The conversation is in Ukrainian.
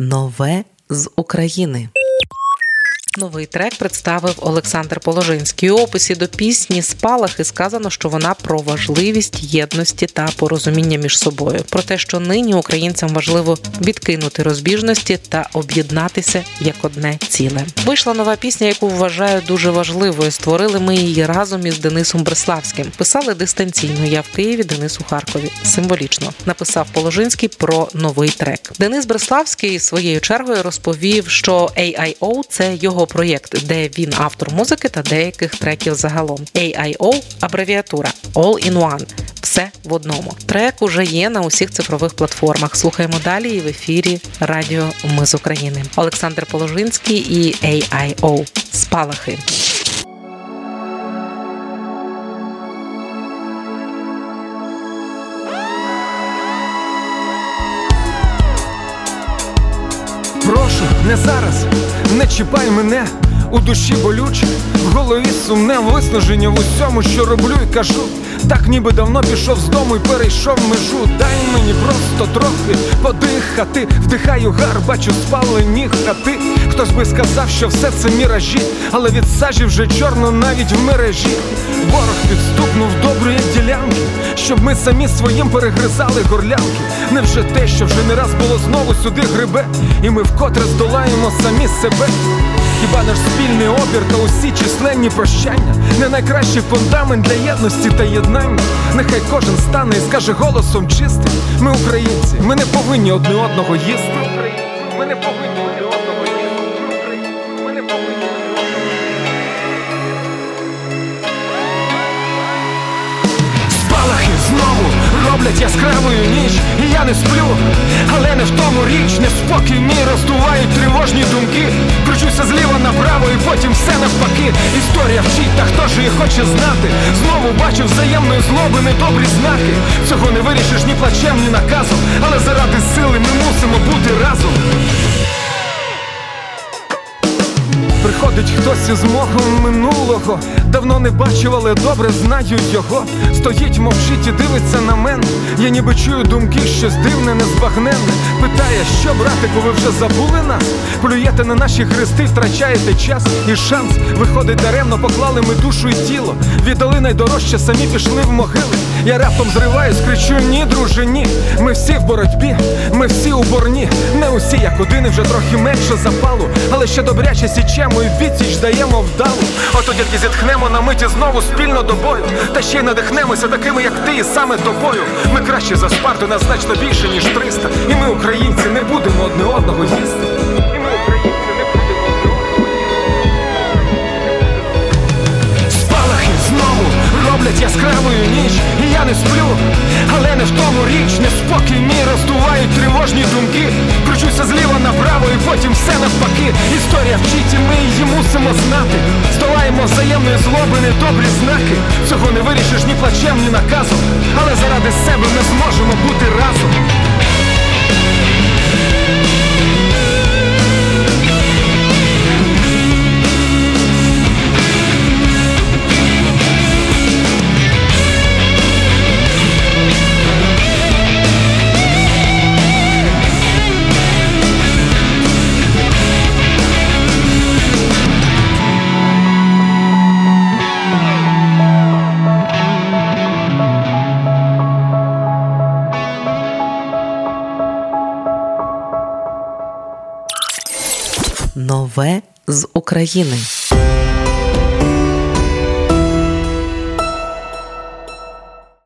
Нове з України. Новий трек представив Олександр Положинський. У описі до пісні Спалахи сказано, що вона про важливість єдності та порозуміння між собою, про те, що нині українцям важливо відкинути розбіжності та об'єднатися як одне ціле. Вийшла нова пісня, яку вважаю дуже важливою. Створили ми її разом із Денисом Бреславським. Писали дистанційно. Я в Києві, Денис у Харкові. Символічно написав Положинський про новий трек. Денис Бреславський своєю чергою розповів, що AIO – це його його проєкт, де він автор музики та деяких треків загалом. AIO – абревіатура All in One. Все в одному. Трек уже є на усіх цифрових платформах. Слухаємо далі і в ефірі Радіо Ми з України. Олександр Положинський і AIO. Спалахи. Прошу, не зараз, не чіпай мене у душі болюче, в голові сумне виснаження в усьому, що роблю і кажу. Так ніби давно пішов з дому і перейшов межу. Дай мені просто трохи подихати. Вдихаю гар, бачу спалені хати. Хтось би сказав, що все це міражі, але від сажі вже чорно навіть в мережі. Ворог підступнув доброї ділянки, щоб ми самі своїм перегризали горлянки. Невже те, що вже не раз було знову сюди грибе, і ми вкотре здолаємо самі себе. Хіба наш спільний опір та усі численні прощання не найкращий фундамент для єдності та єднання? Нехай кожен стане і скаже голосом чистим. Ми українці, ми не повинні одне одного їсти. Ми не повинні роблять яскравою ніч, і я не сплю, але не в тому річ, не спокій мій роздувають тривожні думки. Кручуся зліва направо, і потім все навпаки. Історія вчить, та хто ж її хоче знати? Знову бачу взаємної злоби недобрі знаки. Цього не вирішиш ні плачем, ні наказом, але заради сили ми мусимо бути разом. Приходить хтось із мого минулого, давно не бачив, але добре знаю його. Стоїть, мовчить і дивиться на мене. Я ніби чую думки, щось дивне, незбагненне. Питає, що, братику, ви вже забули нас? Плюєте на наші хрести, втрачаєте час і шанс. Виходить, даремно поклали ми душу і тіло. Віддали найдорожче, самі пішли в могили. Я раптом зриваюсь, кричу, ні, друже, ні. Ми всі в боротьбі, ми всі у борні. Не усі, як один, і вже трохи менше запалу, але ще добряче січемо і відсіч даємо вдалу. Ото тільки зітхнемо на миті знову спільно до бою. Та ще й надихнемося такими, як ти, і саме тобою. Ми краще за Спарту, нас значно більше, ніж 300 І ми, українці, не будемо одне одного їсти. І ми, українці, не будемо Спалахи знову роблять яскравою ніч, і я не сплю, але не в тому річ, не спокій мій роздувають тривожні думки. Кручуся мусимо знати. Здолаємо взаємної злоби, недобрі знаки. Цього не вирішиш ні плачем, ні наказом. Але заради себе ми зможемо бути разом. Нове з України.